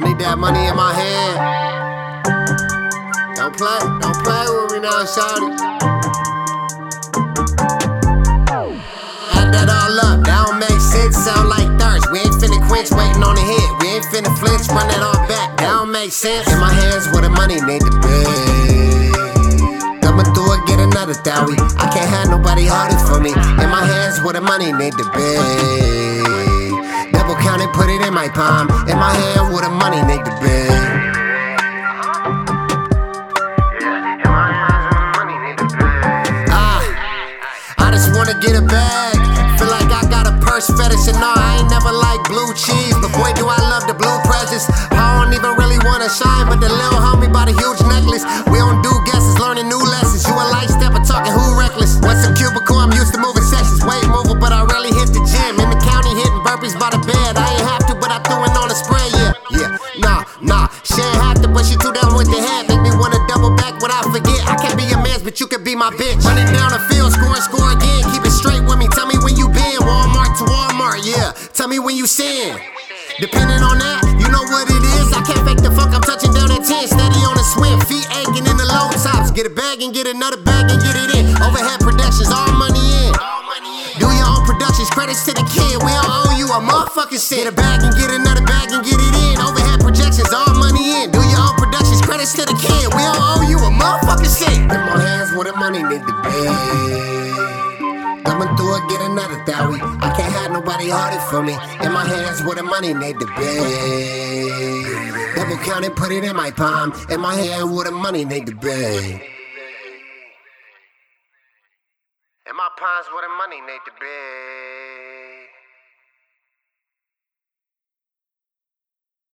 that money in my hand. Don't play, don't play with me now, shawty. Add that all up, that don't make sense, sound like thirst. We ain't finna quench, waiting on the hit. We ain't finna flinch, run that all back, that don't make sense. In my hands where the money need to be. Coming through it, get another thowie. I can't have nobody harder for me. In my hands where the money need to be. Double count it, put it in my palm. In my hand the money need to be. Ah, I just wanna get a bag. Feel like I got a purse fetish and no, I ain't never like blue cheese. But boy, do I love the blue presents. I don't even really wanna shine, but the little homie bought a huge necklace. We don't do guesses, learning new lessons. You a light stepper talking who reckless. What's a cubicle? I'm used to moving sections. Weight mover, but I rarely hit the gym. In the county, hitting burpees by the bed. I ain't have to, but I threw it on a spread. Yeah, but you could be my bitch. Running down the field, score score again. Keep it straight with me. Tell me when you been. Walmart to Walmart, yeah. Tell me when you sin. Depending on that, you know what it is. I can't fake the fuck. I'm touching down at 10, steady on the swim. Feet aching in the low tops. Get a bag and get another bag and get it in. Overhead productions, all money in. Do your own productions, credits to the kid. We don't owe you a motherfucking cent. Get a bag and get another bag and get it in. Overhead projections, all money in. Do your own productions, credits to the kid. We don't owe motherfucking cent. In my hands where the money need to be. Coming through it, get another thowie. I can't have nobody harder for me. In my hands where the money need to be. Double count it, put it in my palm. In my hand where the money need to be. In my palms where the money need to be.